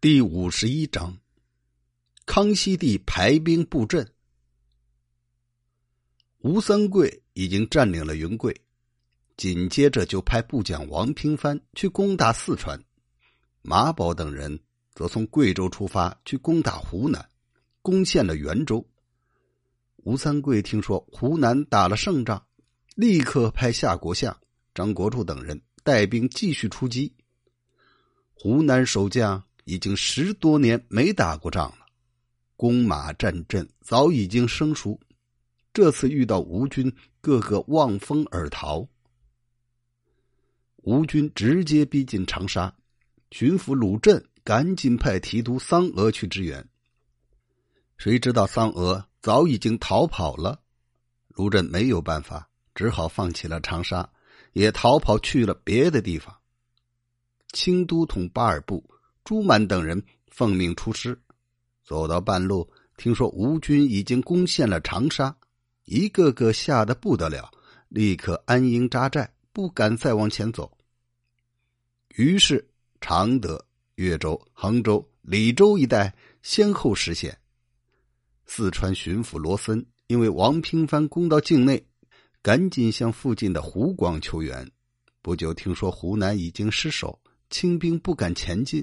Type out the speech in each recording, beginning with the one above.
第五十一章，康熙帝排兵布阵。吴三桂已经占领了云贵，紧接着就派部将王平藩去攻打四川，马宝等人则从贵州出发去攻打湖南，攻陷了元州。吴三桂听说湖南打了胜仗，立刻派夏国相、张国柱等人带兵继续出击。湖南守将。已经十多年没打过仗了，弓马战阵早已经生疏。这次遇到吴军，个个望风而逃。吴军直接逼近长沙，巡抚鲁镇赶紧派提督桑娥去支援。谁知道桑娥早已经逃跑了，卢镇没有办法，只好放弃了长沙，也逃跑去了别的地方。清都统巴尔布。朱满等人奉命出师，走到半路，听说吴军已经攻陷了长沙，一个个吓得不得了，立刻安营扎寨，不敢再往前走。于是，常德、越州、衡州、李州一带先后失陷。四川巡抚罗森因为王平藩攻到境内，赶紧向附近的湖广求援。不久，听说湖南已经失守，清兵不敢前进。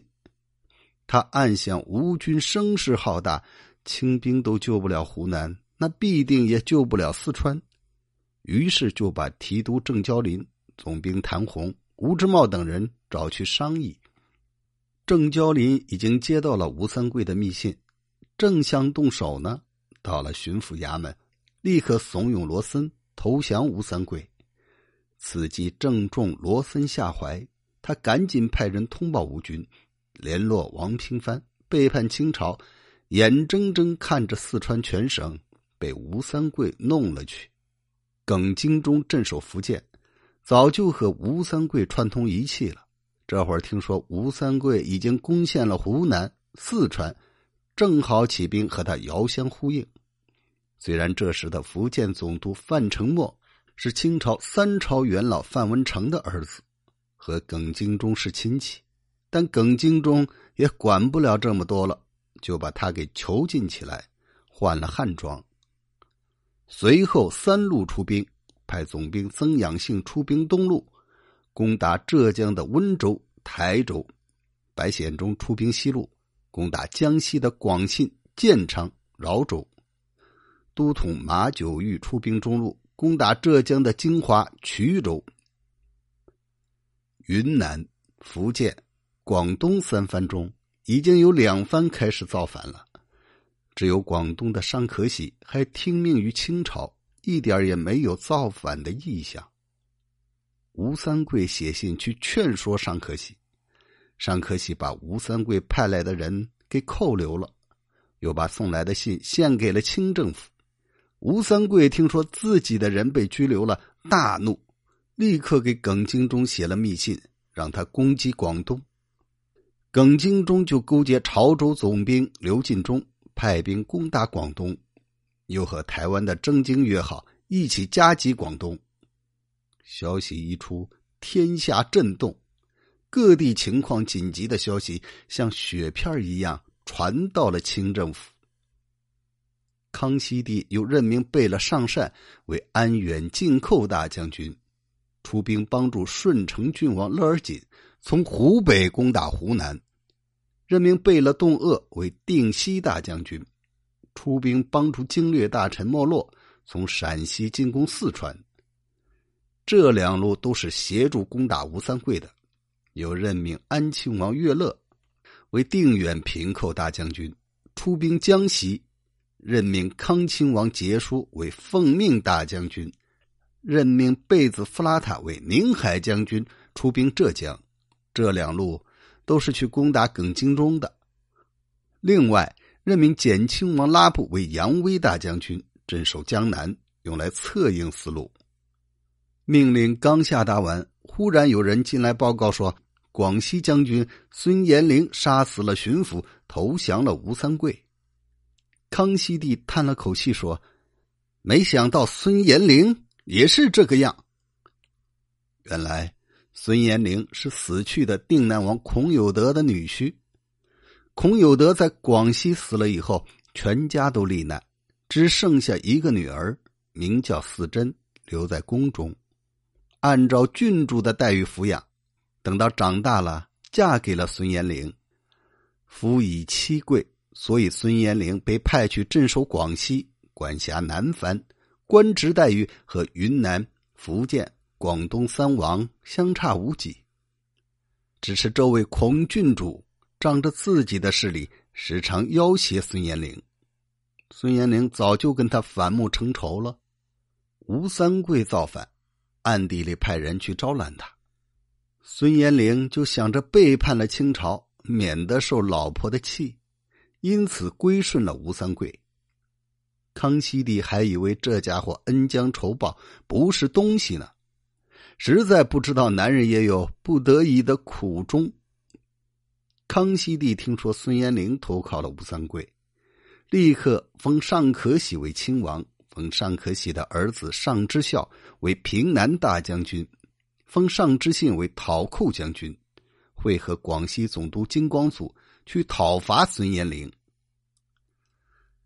他暗想：吴军声势浩大，清兵都救不了湖南，那必定也救不了四川。于是就把提督郑蛟林、总兵谭红、吴之茂等人找去商议。郑蛟林已经接到了吴三桂的密信，正想动手呢，到了巡抚衙门，立刻怂恿罗森投降吴三桂。此计正中罗森下怀，他赶紧派人通报吴军。联络王平藩背叛清朝，眼睁睁看着四川全省被吴三桂弄了去。耿精忠镇守福建，早就和吴三桂串通一气了。这会儿听说吴三桂已经攻陷了湖南、四川，正好起兵和他遥相呼应。虽然这时的福建总督范承墨是清朝三朝元老范文成的儿子，和耿精忠是亲戚。但耿精忠也管不了这么多了，就把他给囚禁起来，换了汉装。随后三路出兵，派总兵曾养性出兵东路，攻打浙江的温州、台州；白显忠出兵西路，攻打江西的广信、建昌、饶州；都统马九玉出兵中路，攻打浙江的金华、衢州；云南、福建。广东三藩中已经有两藩开始造反了，只有广东的尚可喜还听命于清朝，一点也没有造反的意向。吴三桂写信去劝说尚可喜，尚可喜把吴三桂派来的人给扣留了，又把送来的信献给了清政府。吴三桂听说自己的人被拘留了，大怒，立刻给耿精忠写了密信，让他攻击广东。耿精忠就勾结潮州总兵刘进忠，派兵攻打广东，又和台湾的郑经约好。一起夹击广东。消息一出，天下震动，各地情况紧急的消息像雪片一样传到了清政府。康熙帝又任命贝勒尚善为安远进寇大将军，出兵帮助顺承郡王勒尔锦从湖北攻打湖南。任命贝勒洞鄂为定西大将军，出兵帮助经略大臣莫洛从陕西进攻四川。这两路都是协助攻打吴三桂的。又任命安庆王岳乐为定远平寇大将军，出兵江西；任命康亲王杰书为奉命大将军，任命贝子弗拉塔为宁海将军，出兵浙江。这两路。都是去攻打耿精忠的。另外，任命简亲王拉布为扬威大将军，镇守江南，用来策应思路。命令刚下达完，忽然有人进来报告说，广西将军孙延龄杀死了巡抚，投降了吴三桂。康熙帝叹了口气说：“没想到孙延龄也是这个样。”原来。孙延龄是死去的定南王孔有德的女婿。孔有德在广西死了以后，全家都罹难，只剩下一个女儿，名叫四珍，留在宫中，按照郡主的待遇抚养。等到长大了，嫁给了孙延龄。夫以妻贵，所以孙延龄被派去镇守广西，管辖南藩，官职待遇和云南、福建、广东三王相差无几。只是这位孔郡主。仗着自己的势力，时常要挟孙延龄。孙延龄早就跟他反目成仇了。吴三桂造反，暗地里派人去招揽他。孙延龄就想着背叛了清朝，免得受老婆的气，因此归顺了吴三桂。康熙帝还以为这家伙恩将仇报，不是东西呢，实在不知道男人也有不得已的苦衷。康熙帝听说孙延龄投靠了吴三桂，立刻封尚可喜为亲王，封尚可喜的儿子尚之孝为平南大将军，封尚之信为讨寇将军，会合广西总督金光祖去讨伐孙延龄。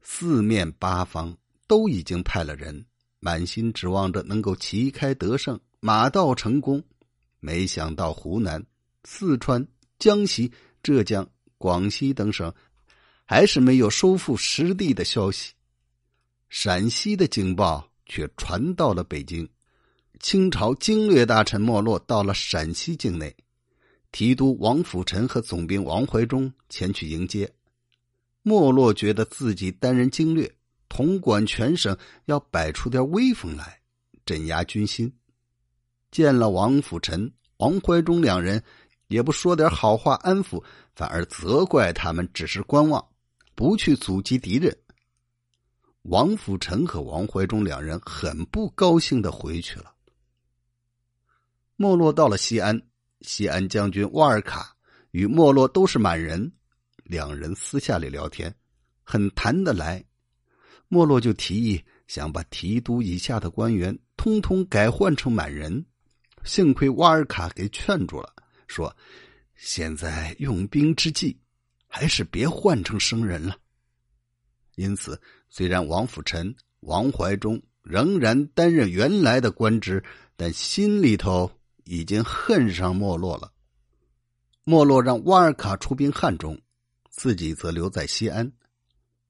四面八方都已经派了人，满心指望着能够旗开得胜，马到成功，没想到湖南、四川、江西。浙江、广西等省还是没有收复失地的消息，陕西的警报却传到了北京。清朝经略大臣莫洛到了陕西境内，提督王辅臣和总兵王怀忠前去迎接。莫洛觉得自己担任经略，统管全省，要摆出点威风来，镇压军心。见了王辅臣、王怀忠两人。也不说点好话安抚，反而责怪他们只是观望，不去阻击敌人。王辅臣和王怀忠两人很不高兴的回去了。没落到了西安，西安将军瓦尔卡与没落都是满人，两人私下里聊天，很谈得来。没落就提议想把提督以下的官员通通改换成满人，幸亏瓦尔卡给劝住了。说：“现在用兵之际，还是别换成生人了。”因此，虽然王辅臣、王怀忠仍然担任原来的官职，但心里头已经恨上没落了。没落让瓦尔卡出兵汉中，自己则留在西安。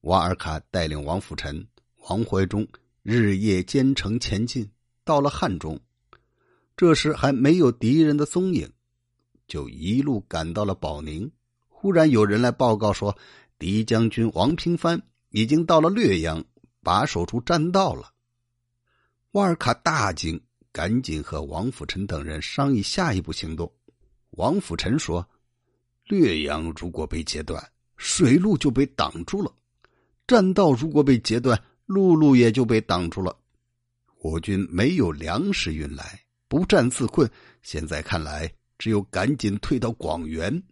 瓦尔卡带领王辅臣、王怀忠日夜兼程前进，到了汉中，这时还没有敌人的踪影。就一路赶到了保宁，忽然有人来报告说，敌将军王平藩已经到了略阳，把守住栈道了。瓦尔卡大惊，赶紧和王辅臣等人商议下一步行动。王辅臣说：“略阳如果被截断，水路就被挡住了；栈道如果被截断，陆路也就被挡住了。我军没有粮食运来，不战自困。现在看来。”只有赶紧退到广元，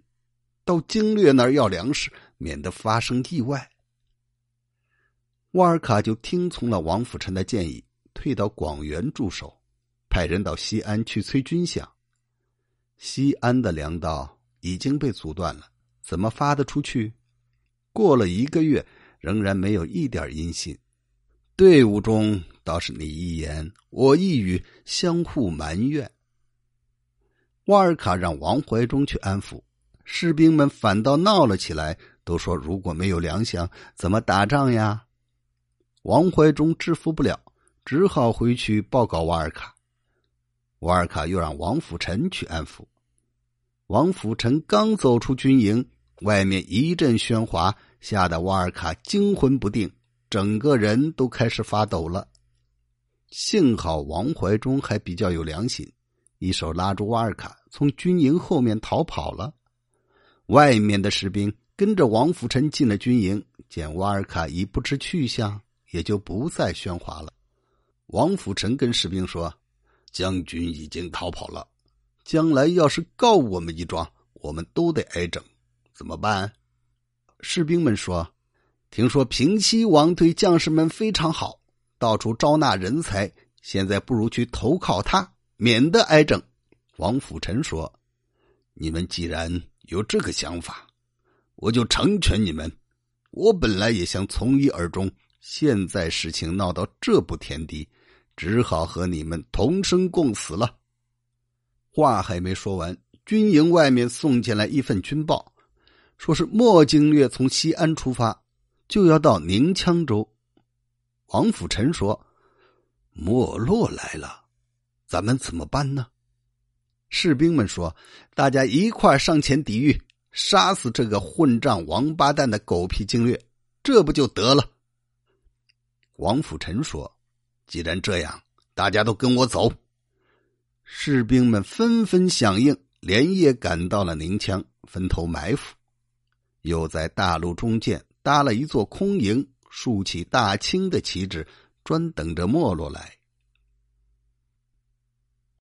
到经略那儿要粮食，免得发生意外。瓦尔卡就听从了王辅臣的建议，退到广元驻守，派人到西安去催军饷。西安的粮道已经被阻断了，怎么发得出去？过了一个月，仍然没有一点音信。队伍中倒是你一言我一语，相互埋怨。瓦尔卡让王怀忠去安抚士兵们，反倒闹了起来，都说如果没有粮饷，怎么打仗呀？王怀忠制服不了，只好回去报告瓦尔卡。瓦尔卡又让王辅臣去安抚。王辅臣刚走出军营，外面一阵喧哗，吓得瓦尔卡惊魂不定，整个人都开始发抖了。幸好王怀忠还比较有良心。一手拉住瓦尔卡，从军营后面逃跑了。外面的士兵跟着王福臣进了军营，见瓦尔卡已不知去向，也就不再喧哗了。王福臣跟士兵说：“将军已经逃跑了，将来要是告我们一状，我们都得挨整，怎么办？”士兵们说：“听说平西王对将士们非常好，到处招纳人才，现在不如去投靠他。”免得挨整。王辅臣说：“你们既然有这个想法，我就成全你们。我本来也想从一而终，现在事情闹到这步田地，只好和你们同生共死了。”话还没说完，军营外面送进来一份军报，说是莫经略从西安出发，就要到宁羌州。王辅臣说：“没落来了，咱们怎么办呢？”士兵们说：“大家一块上前抵御，杀死这个混账王八蛋的狗屁经略，这不就得了？”王辅臣说：“既然这样，大家都跟我走。”士兵们纷纷响应，连夜赶到了宁羌，分头埋伏，又在大路中间搭了一座空营。竖起大清的旗帜，专等着没落来。